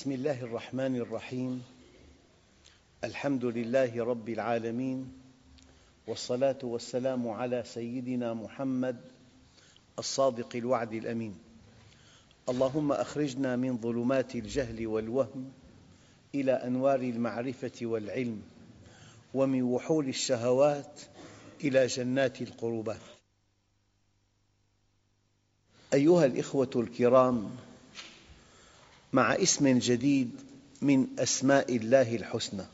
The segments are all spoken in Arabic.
بسم الله الرحمن الرحيم. الحمد لله رب العالمين والصلاة والسلام على سيدنا محمد الصادق الوعد الأمين. اللهم أخرجنا من ظلمات الجهل والوهم إلى أنوار المعرفة والعلم ومن وحول الشهوات إلى جنات القربات. أيها الإخوة الكرام مع اسم جديد من أسماء الله الحسنى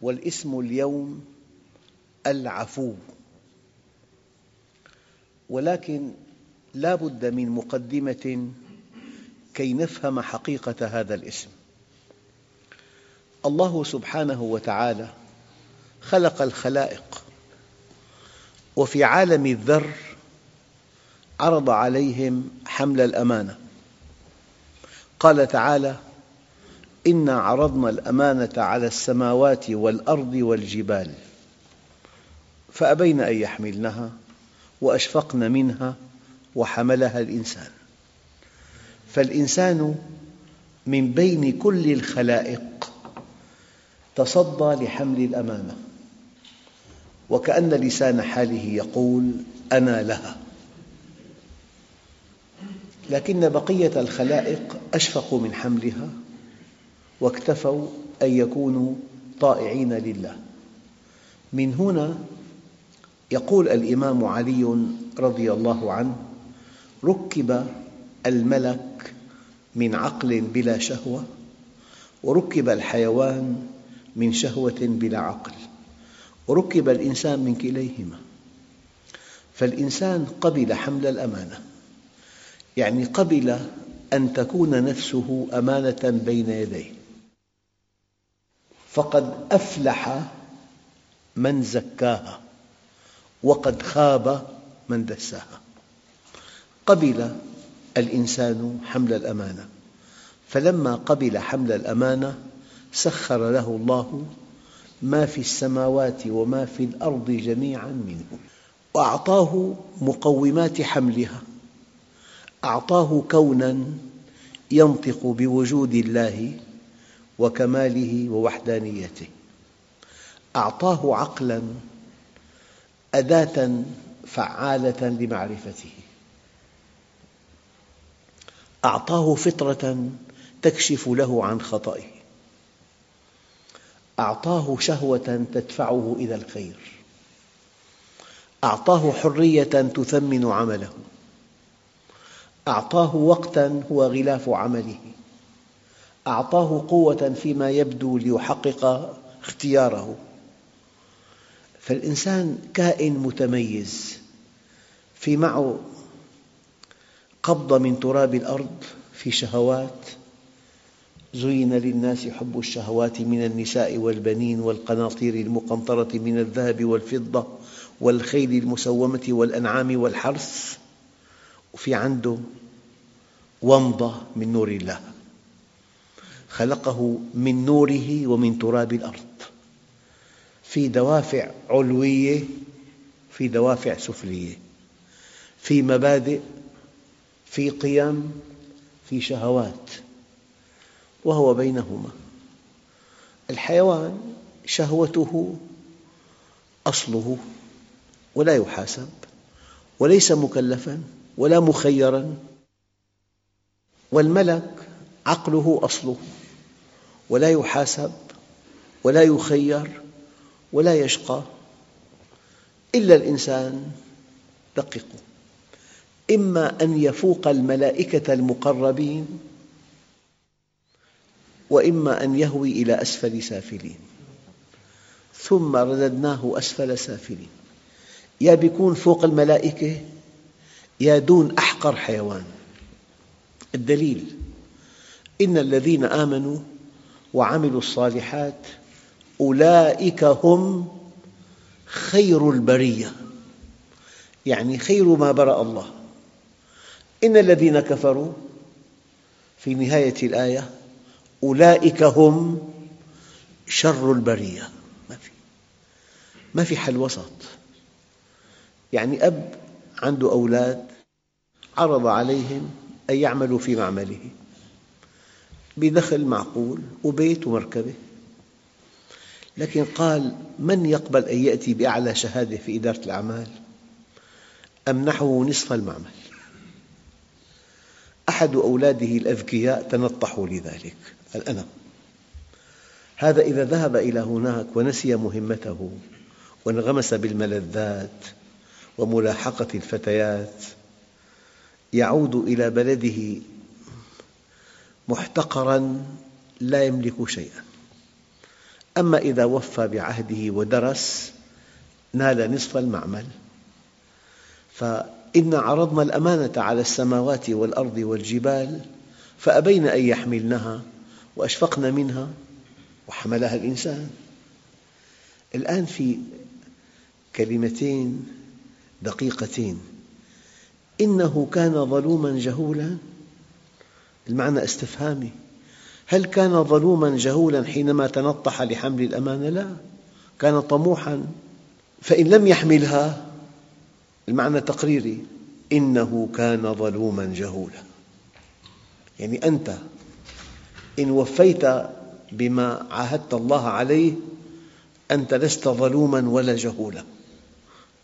والاسم اليوم العفو. ولكن لا بد من مقدمة كي نفهم حقيقة هذا الاسم. الله سبحانه وتعالى خلق الخلائق وفي عالم الذر عرض عليهم حمل الأمانة. قال تعالى إنا عرضنا الأمانة على السماوات والأرض والجبال فأبين أن يحملنها وأشفقن منها وحملها الإنسان. فالإنسان من بين كل الخلائق تصدى لحمل الأمانة وكأن لسان حاله يقول أنا لها. لكن بقية الخلائق أشفقوا من حملها واكتفوا أن يكونوا طائعين لله. من هنا يقول الإمام علي رضي الله عنه ركب الملك من عقل بلا شهوة وركب الحيوان من شهوة بلا عقل وركب الإنسان من كليهما. فالإنسان قبل حمل الأمانة. يعني قبل أن تكون نفسه أمانة بين يديه. فقد أفلح من زكاها وقد خاب من دساها. قبل الإنسان حمل الأمانة فلما قبل حمل الأمانة سخر له الله ما في السماوات وما في الأرض جميعا منه وأعطاه مقومات حملها. أعطاه كوناً ينطق بوجود الله وكماله ووحدانيته. أعطاه عقلاً أداة فعالة لمعرفته. أعطاه فطرة تكشف له عن خطئه. أعطاه شهوة تدفعه إلى الخير. أعطاه حرية تثمن عمله. أعطاه وقتا هو غلاف عمله. أعطاه قوة فيما يبدو ليحقق اختياره. فالإنسان كائن متميز. في معه قبضة من تراب الأرض في شهوات. زين للناس حب الشهوات من النساء والبنين والقناطير المقنطرة من الذهب والفضة والخيل المسومة والأنعام والحرث. وفي عنده ومضة من نور الله. خلقه من نوره ومن تراب الأرض. في دوافع علوية في دوافع سفلية. في مبادئ في قيم في شهوات. وهو بينهما. الحيوان شهوته أصله. ولا يحاسب وليس مكلفاً. ولا مخيراً. والملك عقله أصله ولا يحاسب ولا يخير ولا يشقى. إلا الإنسان دققوا إما أن يفوق الملائكة المقربين وإما أن يهوي إلى أسفل سافلين. ثم رددناه أسفل سافلين. يا بيكون فوق الملائكة يا دون أحقر حيوان. الدليل إن الذين آمنوا وعملوا الصالحات أولئك هم خير البرية يعني خير ما برأ الله. إن الذين كفروا في نهاية الآية أولئك هم شر البرية. ما في ما في حل وسط. يعني أب عنده أولاد عرض عليهم أن يعملوا في معمله بدخل معقول وبيت ومركبة. لكن قال من يقبل أن يأتي بأعلى شهادة في إدارة الأعمال؟ أمنحه نصف المعمل؟ أحد أولاده الأذكياء تنطحوا لذلك قال أنا هذا إذا ذهب إلى هناك ونسي مهمته وانغمس بالملذات وملاحقة الفتيات يعود إلى بلده محتقراً لا يملك شيئاً. أما إذا وفى بعهده ودرس نال نصف المعمل. فإن عرضنا الأمانة على السماوات والأرض والجبال فأبين أن يحملنها وأشفقن منها وحملها الإنسان. الآن في كلمتين دقيقتين. إنه كان ظلوما جهولا المعنى استفهامي. هل كان ظلوما جهولا حينما تنطح لحمل الأمانة؟ لا. كان طموحا فإن لم يحملها المعنى تقريري إنه كان ظلوما جهولا. يعني أنت إن وفيت بما عاهدت الله عليه أنت لست ظلوما ولا جهولا.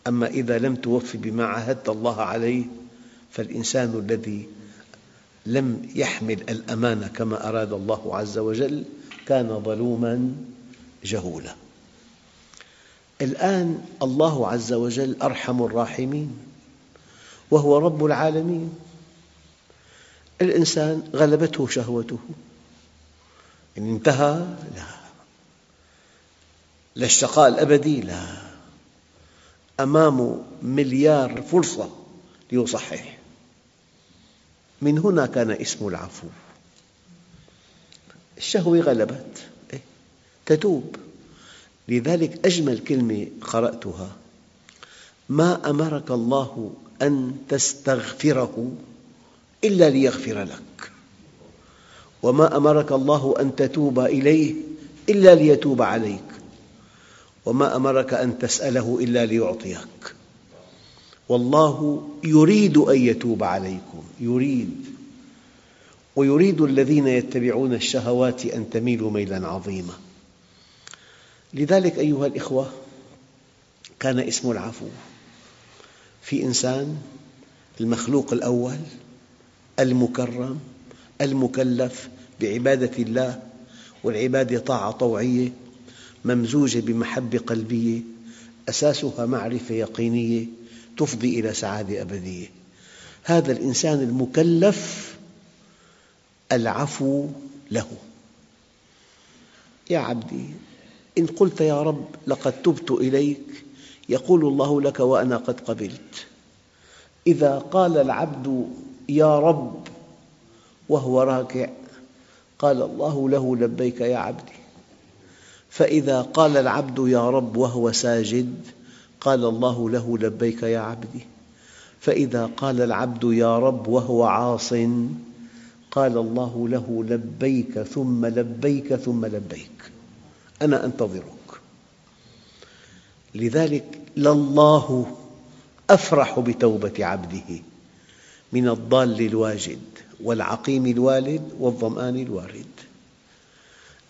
أما إذا لم توف بما عاهدت الله عليه فالإنسان الذي لم يحمل الأمانة كما أراد الله عز وجل كان ظلوما جهولا. الآن الله عز وجل أرحم الراحمين وهو رب العالمين. الإنسان غلبته شهوته. إن انتهى لا. لا الشقاء الأبدي لا. أمامه مليار فرصة ليصحح. من هنا كان اسم العفو. الشهوة غلبت. إيه؟ تتوب. لذلك أجمل كلمة قرأتها. ما أمرك الله أن تستغفره إلا ليغفر لك. وما أمرك الله أن تتوب إليه إلا ليتوب عليك. وما أمرك أن تسأله إلا ليعطيك. والله يريد أن يتوب عليكم يريد. ويريد الذين يتبعون الشهوات أن تميلوا ميلا عظيما. لذلك أيها الأخوة كان اسم العفو في إنسان المخلوق الأول المكرم المكلف بعبادة الله والعبادة طاعة طوعية ممزوجة بمحبة قلبية أساسها معرفة يقينية تفضي إلى سعادة أبدية. هذا الإنسان المكلف العفو له. يا عبدي إن قلت يا رب لقد تبت إليك يقول الله لك وأنا قد قبلت. إذا قال العبد يا رب وهو راكع قال الله له لبيك يا عبدي. فإذا قال العبد يا رب وهو ساجد قال الله له لبيك يا عبدي. فإذا قال العبد يا رب وهو عاص قال الله له لبيك ثم لبيك ثم لبيك. أنا أنتظرك. لذلك لله أفرح بتوبة عبده من الضال الواجد والعقيم الوالد والظمآن الوارد.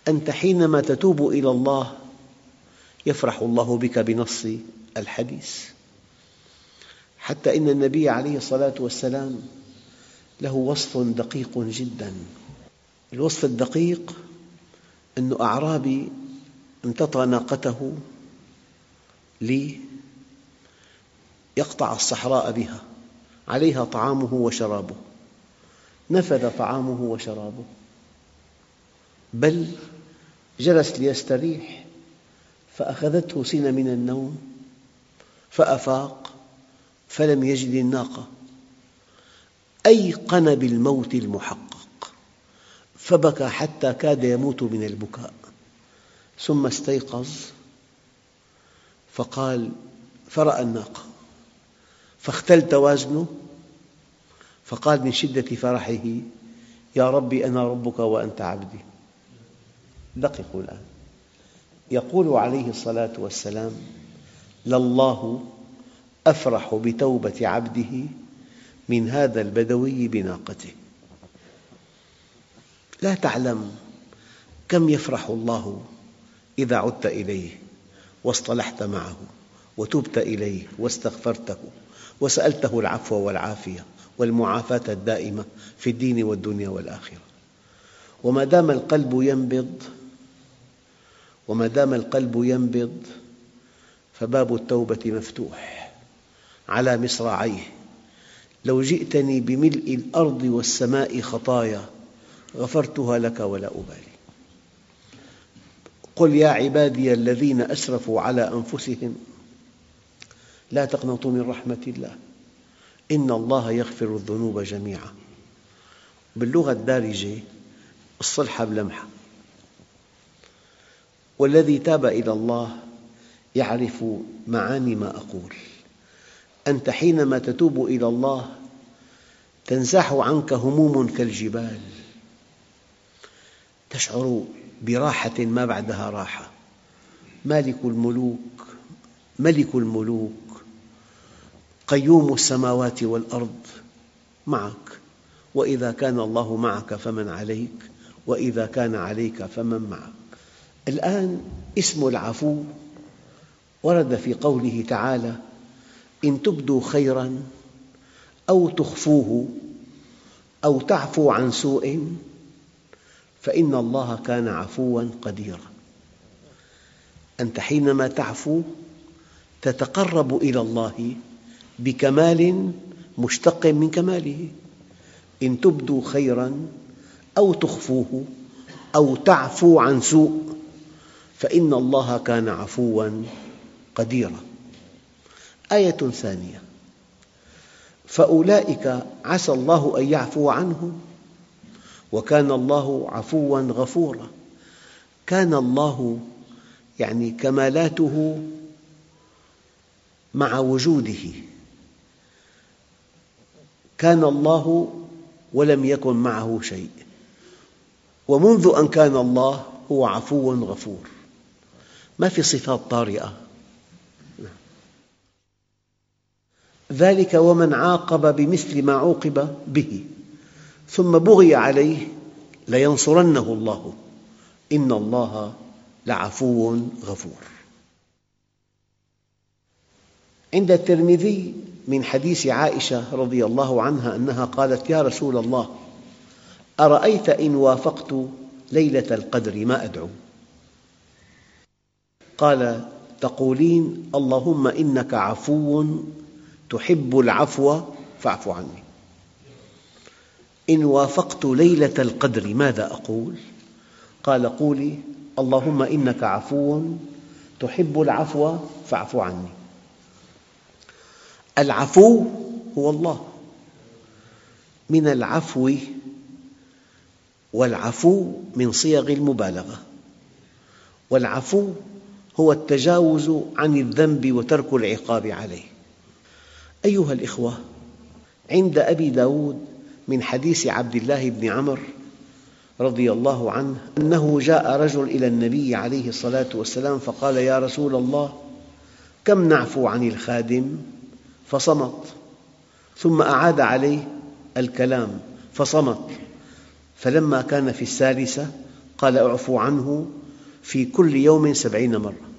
أنت حينما تتوب إلى الله يفرح الله بك بنص الحديث. حتى إن النبي عليه الصلاة والسلام له وصف دقيق جدا. الوصف الدقيق أن أعرابي امتطى ناقته ليقطع الصحراء بها عليها طعامه وشرابه. نفذ طعامه وشرابه. بل جلس ليستريح فأخذته سنة من النوم فأفاق فلم يجد الناقة. أيقن بالموت المحقق فبكى حتى كاد يموت من البكاء. ثم استيقظ فقال فرأى الناقة. فاختل توازنه فقال من شدة فرحه يا ربي أنا ربك وأنت عبدي. دققوا الآن. يقول عليه الصلاة والسلام لله أفرح بتوبة عبده من هذا البدوي بناقته. لا تعلم كم يفرح الله إذا عدت إليه واصطلحت معه وتبت إليه واستغفرته وسألته العفو والعافية والمعافاة الدائمة في الدين والدنيا والآخرة. وما دام القلب ينبض وما دام القلب ينبض فباب التوبة مفتوح على مصراعيه. لو جئتني بملء الأرض والسماء خطايا غفرتها لك ولا أبالي. قل يا عبادي الذين أسرفوا على أنفسهم لا تقنطوا من رحمة الله. إن الله يغفر الذنوب جميعا. باللغة الدارجة الصلحة بلمحة. والذي تاب إلى الله يعرف معاني ما أقول. أنت حينما تتوب إلى الله تنزاح عنك هموم كالجبال تشعر براحة ما بعدها راحة. مالك الملوك ملك الملوك قيوم السماوات والأرض معك. وإذا كان الله معك فمن عليك وإذا كان عليك فمن معك. الآن اسم العفو ورد في قوله تعالى إن تبدوا خيراً أو تخفوه أو تعفو عن سوء فإن الله كان عفواً قديراً. أنت حينما تعفو تتقرب إلى الله بكمال مشتق من كماله. إن تبدوا خيراً أو تخفوه أو تعفو عن سوء فإن الله كان عفواً قديراً. آية ثانية. فأولئك عسى الله أن يعفو عنهم وكان الله عفواً غفوراً. كان الله يعني كمالاته مع وجوده. كان الله ولم يكن معه شيء. ومنذ أن كان الله هو عفو غفور. ما في صفات طارئة. ذلك ومن عاقب بمثل ما عوقب به ثم بغي عليه لينصرنه الله. إن الله لعفو غفور. عند الترمذي من حديث عائشة رضي الله عنها أنها قالت يا رسول الله أرأيت إن وافقت ليلة القدر ما أدعو؟ قال تقولين اللهم إنك عفو تحب العفو فاعف عني. إن وافقت ليلة القدر ماذا أقول؟ قال قولي اللهم إنك عفو تحب العفو فاعف عني. العفو هو الله. من العفو والعفو من صيغ المبالغة. والعفو هو التجاوز عن الذنب وترك العقاب عليه. أيها الأخوة عند أبي داود من حديث عبد الله بن عمر رضي الله عنه أنه جاء رجل إلى النبي عليه الصلاة والسلام فقال يا رسول الله كم نعفو عن الخادم؟ فصمت. ثم أعاد عليه الكلام فصمت. فلما كان في الثالثة قال اعفوا عنه. في كل يوم سبعين مرة.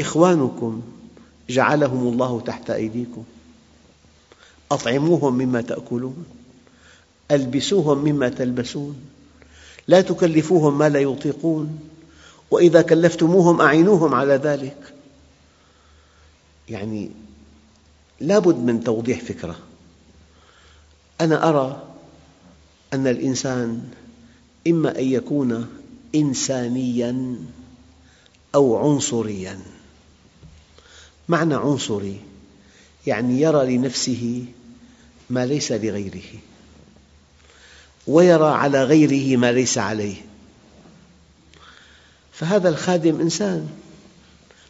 إخوانكم جعلهم الله تحت أيديكم. أطعموهم مما تأكلون. ألبسوهم مما تلبسون. لا تكلفوهم ما لا يطيقون. وإذا كلفتموهم أعينوهم على ذلك. يعني لا بد من توضيح فكرة. أنا أرى أن الإنسان إما أن يكون إنسانياً أو عنصرياً. معنى عنصري يعني يرى لنفسه ما ليس لغيره ويرى على غيره ما ليس عليه. فهذا الخادم إنسان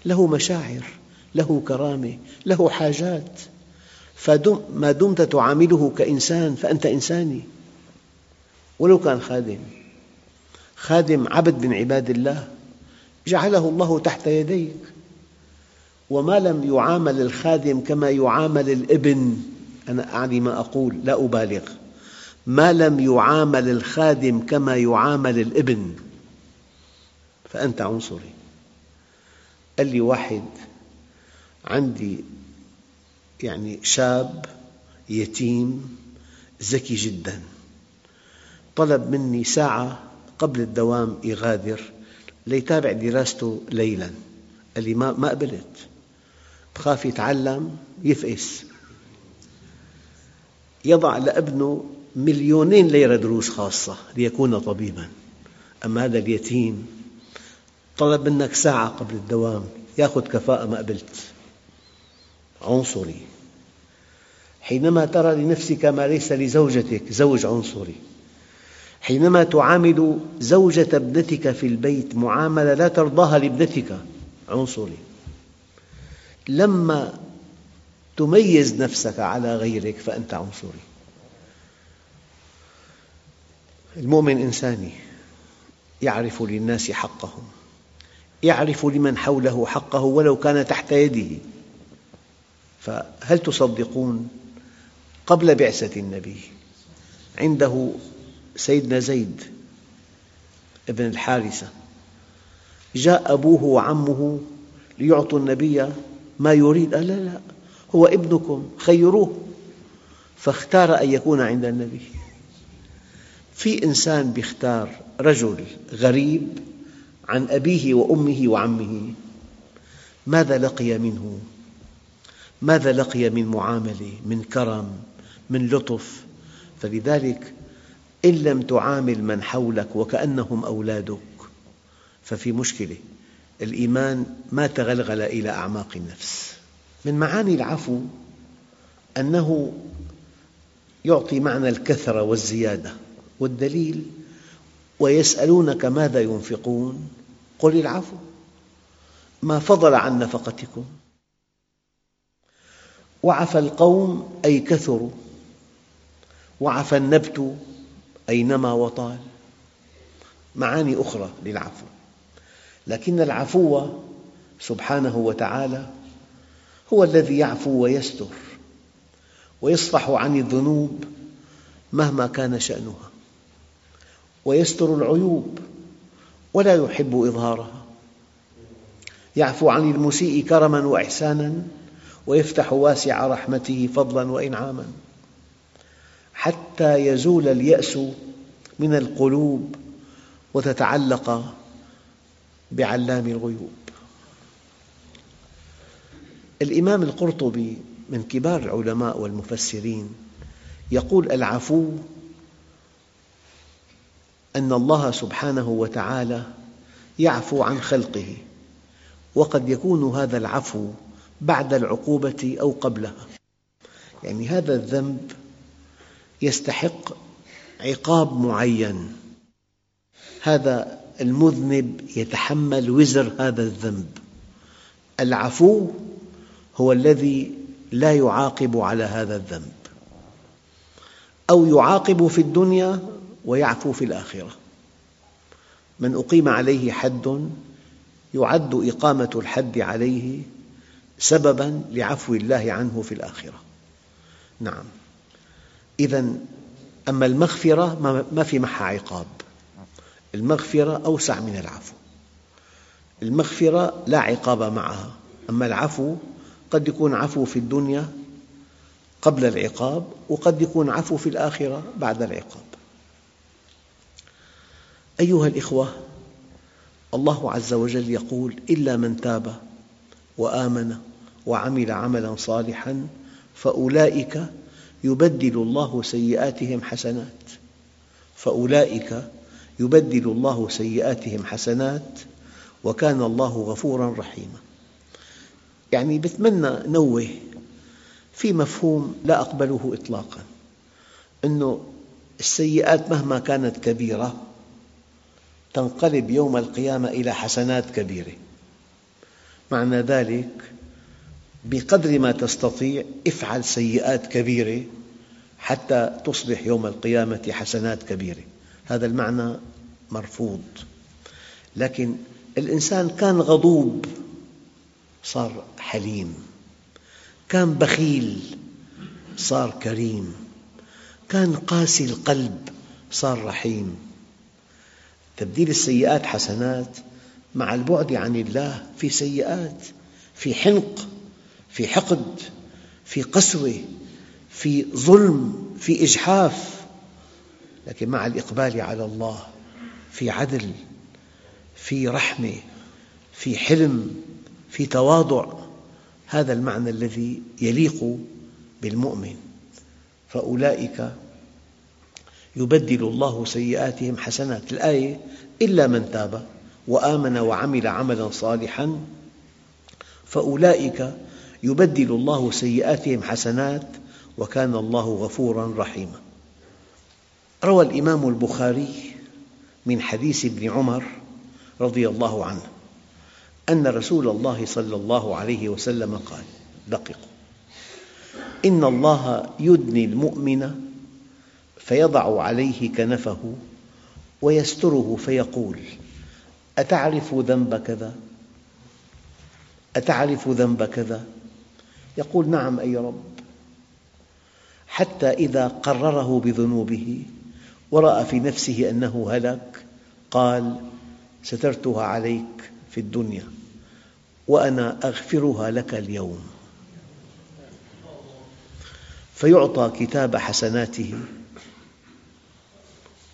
له مشاعر له كرامة له حاجات. فما دمت تعامله كإنسان فأنت إنساني. ولو كان خادم. خادم عبد من عباد الله جعله الله تحت يديك. وما لم يعامل الخادم كما يعامل الابن. أنا أعني ما أقول لا أبالغ. ما لم يعامل الخادم كما يعامل الابن. فأنت عنصري. قال لي واحد عندي يعني شاب يتيم ذكي جدا. طلب مني ساعة قبل الدوام يغادر ليتابع دراسته ليلا. قال لي ما ما قبلت بخاف يتعلم يفقس يضع لابنه مليونين ليرة دروس خاصة ليكون طبيبا. أما هذا اليتيم طلب منك ساعة قبل الدوام يأخذ كفاءة ما قبلت عنصري. حينما ترى لنفسك ما ليس لزوجتك زوج عنصري. حينما تعامل زوجة ابنتك في البيت معاملة لا ترضاها لابنتك عنصري. لما تميز نفسك على غيرك فأنت عنصري. المؤمن إنساني يعرف للناس حقهم يعرف لمن حوله حقه ولو كان تحت يده. فهل تصدقون قبل بعثة النبي عنده سيدنا زيد بن الحارثة. جاء أبوه وعمه ليعطوا النبي ما يريد. قال لا لا هو ابنكم خيروه. فاختار أن يكون عند النبي. في إنسان يختار رجل غريب عن أبيه وأمه وعمه ماذا لقي منه؟ ماذا لقي من معاملة من كرم من لطف؟ فلذلك إن لم تعامل من حولك وكأنهم أولادك. ففي مشكلة الإيمان ما تغلغل إلى أعماق النفس. من معاني العفو أنه يعطي معنى الكثرة والزيادة والدليل ويسألونك ماذا ينفقون؟ قل العفو ما فضل عن نفقتكم. وعفى القوم أي كثروا. وعفى النبت أي نمى وطال. معاني أخرى للعفو. لكن العفو سبحانه وتعالى هو الذي يعفو ويستر ويصفح عن الذنوب مهما كان شأنها. ويستر العيوب ولا يحب إظهارها. يعفو عن المسيء كرما وإحسانا ويفتح واسع رحمته فضلا وإنعاما. حتى يزول اليأس من القلوب وتتعلق بعلام الغيوب. الإمام القرطبي من كبار العلماء والمفسرين يقول العفو أن الله سبحانه وتعالى يعفو عن خلقه وقد يكون هذا العفو بعد العقوبة أو قبلها. يعني هذا الذنب يستحق عقاب معين. هذا المذنب يتحمل وزر هذا الذنب. العفو هو الذي لا يعاقب على هذا الذنب. أو يعاقب في الدنيا ويعفو في الآخرة. من أقيم عليه حد يعد إقامة الحد عليه سبباً لعفو الله عنه في الآخرة. نعم. إذا أما المغفرة ما في معها عقاب. المغفرة أوسع من العفو. المغفرة لا عقاب معها. أما العفو قد يكون عفو في الدنيا قبل العقاب وقد يكون عفو في الآخرة بعد العقاب. أيها الأخوة الله عز وجل يقول إلا من تاب وآمن وعمل عملا صالحا فأولئك يبدل الله سيئاتهم حسنات. فأولئك يبدل الله سيئاتهم حسنات وكان الله غفورا رحيما. يعني بتمنى نوه في مفهوم لا أقبله إطلاقاً أن السيئات مهما كانت كبيرة تنقلب يوم القيامة إلى حسنات كبيرة. معنى ذلك بقدر ما تستطيع افعل سيئات كبيرة حتى تصبح يوم القيامة حسنات كبيرة. هذا المعنى مرفوض. لكن الإنسان كان غضوب صار حليم. كان بخيل صار كريم. كان قاسي القلب صار رحيم. تبديل السيئات حسنات مع البعد عن الله في سيئات في حنق في حقد في قسوة في ظلم في إجحاف لكن مع الإقبال على الله في عدل في رحمة في حلم في تواضع هذا المعنى الذي يليق بالمؤمن. فأولئك يبدل الله سيئاتهم حسنات الآية إلا من تاب وآمن وعمل عملا صالحا. فأولئك يبدل الله سيئاتهم حسنات وكان الله غفورا رحيما روى الإمام البخاري من حديث ابن عمر رضي الله عنه أن رسول الله صلى الله عليه وسلم قال دققوا إن الله يدني المؤمن فيضع عليه كنفه ويستره فيقول أتعرف ذنب كذا؟ أتعرف ذنب كذا؟ يقول نعم أي رب. حتى إذا قرره بذنوبه ورأى في نفسه أنه هلك قال سترتها عليك في الدنيا وأنا أغفرها لك اليوم. فيعطى كتاب حسناته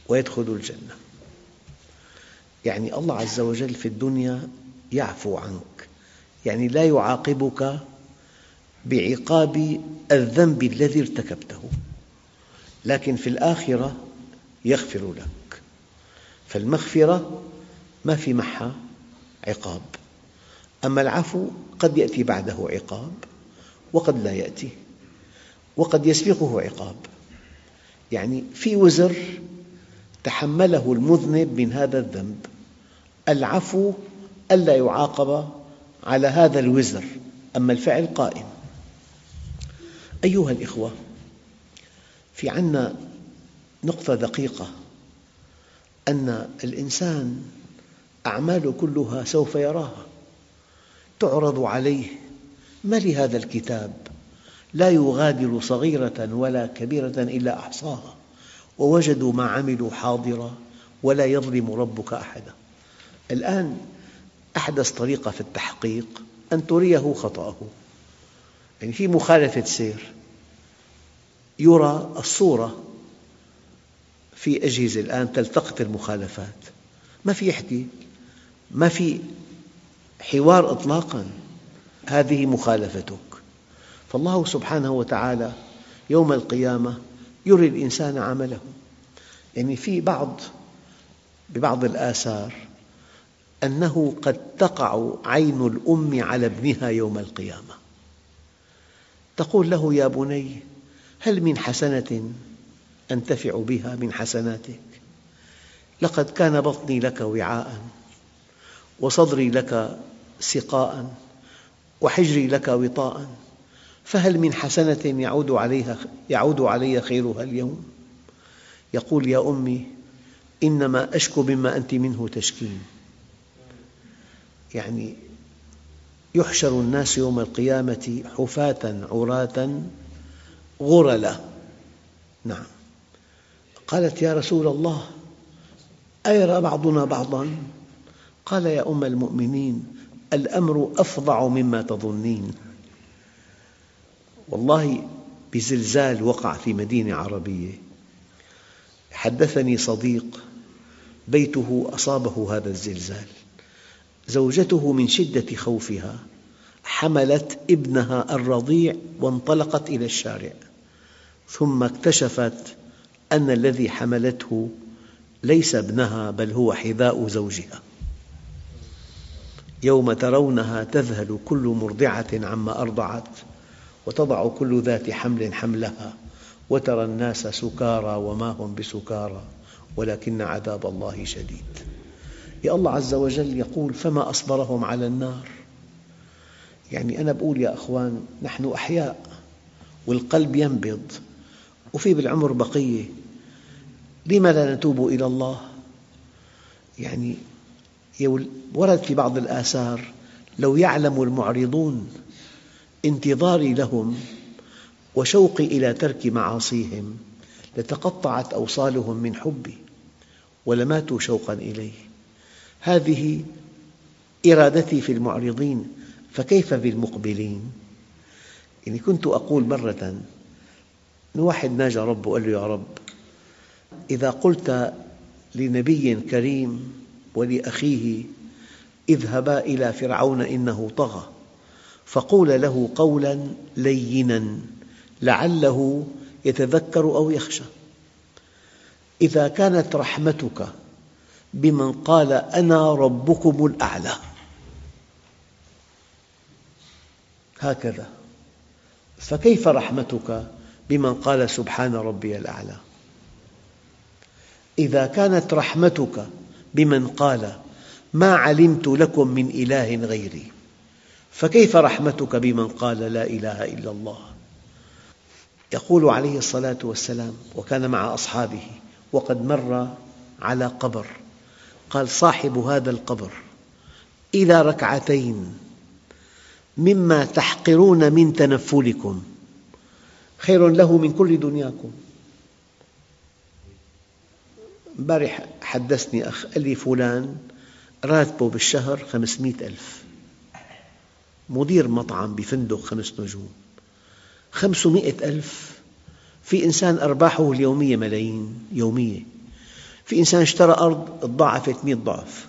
ويدخل الجنة. يعني الله عز وجل في الدنيا يعفو عنك. يعني لا يعاقبك بعقاب الذنب الذي ارتكبته. لكن في الآخرة يغفر لك. فالمغفرة ما في معها عقاب. أما العفو قد يأتي بعده عقاب وقد لا يأتي وقد يسبقه عقاب. يعني في وزر تحمله المذنب من هذا الذنب. العفو ألا يعاقب على هذا الوزر أما الفعل قائم. أيها الأخوة في عنا نقطة دقيقة أن الإنسان أعماله كلها سوف يراها. تعرض عليه ما لهذا الكتاب؟ لا يغادر صغيرة ولا كبيرة إلا أحصاها. ووجدوا ما عملوا حاضرا ولا يظلم ربك أحدا. الآن أحدث طريقة في التحقيق أن تريه خطأه. يعني في مخالفة سير. يرى الصورة في أجهزة الآن تلتقط المخالفات. ما في يحكي. ما في حوار إطلاقا. هذه مخالفتك. فالله سبحانه وتعالى يوم القيامة يري الإنسان عمله. يعني في بعض ببعض الآثار أنه قد تقع عين الأم على ابنها يوم القيامة. تقول له يا بني هل من حسنة أنتفع بها من حسناتك؟ لقد كان بطني لك وعاء وصدري لك سقاء وحجري لك وطاء فهل من حسنة يعود, عليها يعود علي خيرها اليوم؟ يقول يا أمي إنما أشكو مما أنت منه تشكين. يعني يحشر الناس يوم القيامة حفاة عراة غرلا. نعم. قالت يا رسول الله أيرى بعضنا بعضا؟ قال يا أم المؤمنين الأمر أفظع مما تظنين. والله بزلزال وقع في مدينة عربية. حدثني صديق بيته أصابه هذا الزلزال. زوجته من شدة خوفها حملت ابنها الرضيع وانطلقت إلى الشارع. ثم اكتشفت أن الذي حملته ليس ابنها بل هو حذاء زوجها. يوم ترونها تذهل كل مرضعة عما أرضعت وتضع كل ذات حمل حملها وترى الناس سكارى وما هم بسكارى ولكن عذاب الله شديد. يا الله عز وجل يقول فما أصبرهم على النار. يعني أنا أقول يا أخوان نحن أحياء والقلب ينبض وفي بالعمر بقية لم لا نتوب إلى الله؟ يعني ورد في بعض الآثار لو يعلم المعرضون انتظاري لهم وشوقي إلى ترك معاصيهم لتقطعت أوصالهم من حبي ولماتوا شوقا إليه. هذه إرادتي في المعرضين فكيف بالمقبلين؟ يعني كنت أقول مرة أن واحد ناجى ربه وقال له يا رب إذا قلت لنبي كريم ولأخيه اذهبا إلى فرعون إنه طغى فقول له قولا لينا لعله يتذكر أو يخشى. إذا كانت رحمتك بمن قال أنا ربكم الأعلى. هكذا. فكيف رحمتك بمن قال سبحان ربي الأعلى؟ إذا كانت رحمتك بمن قال ما علمت لكم من إله غيري فكيف رحمتك بمن قال لا إله إلا الله؟ يقول عليه الصلاة والسلام وكان مع أصحابه وقد مر على قبر. قال صاحب هذا القبر إلى ركعتين مما تحقرون من تنفلكم خير له من كل دنياكم. امبارح حدثني أخ قال لي فلان راتبه بالشهر خمسمئة ألف. مدير مطعم بفندق خمس نجوم. خمسمئة ألف في إنسان أرباحه اليومية ملايين يومية. في إنسان اشترى أرض تضاعفت مئة ضعف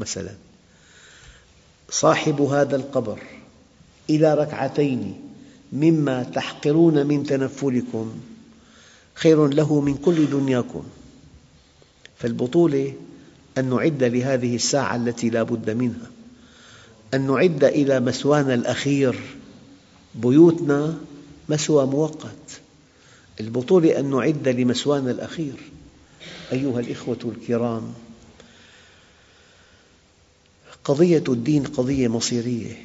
مثلا. صاحب هذا القبر إلى ركعتين مما تحقرون من تنفلكم خير له من كل دنياكم. فالبطولة أن نعد لهذه الساعة التي لا بد منها. أن نعد إلى مسوانا الأخير بيوتنا مسوى مؤقت. البطولة أن نعد لمسوانا الأخير. أيها الإخوة الكرام قضية الدين قضية مصيرية.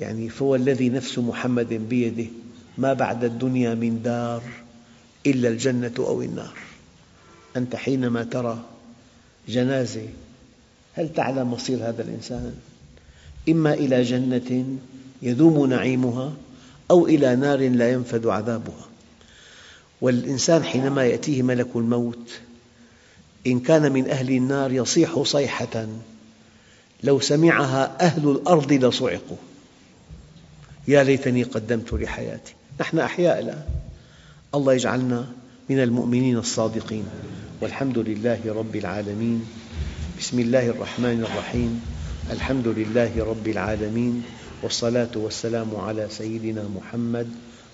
يعني فهو الذي نفس محمد بيده ما بعد الدنيا من دار إلا الجنة أو النار. أنت حينما ترى جنازة هل تعلم مصير هذا الإنسان؟ إما إلى جنة يدوم نعيمها أو إلى نار لا ينفد عذابها. والإنسان حينما يأتيه ملك الموت إن كان من أهل النار يصيح صيحة لو سمعها أهل الأرض لصعقوا. يا ليتني قدمت لحياتي. نحن أحياء الآن. الله يجعلنا من المؤمنين الصادقين. والحمد لله رب العالمين. بسم الله الرحمن الرحيم. الحمد لله رب العالمين. والصلاة والسلام على سيدنا محمد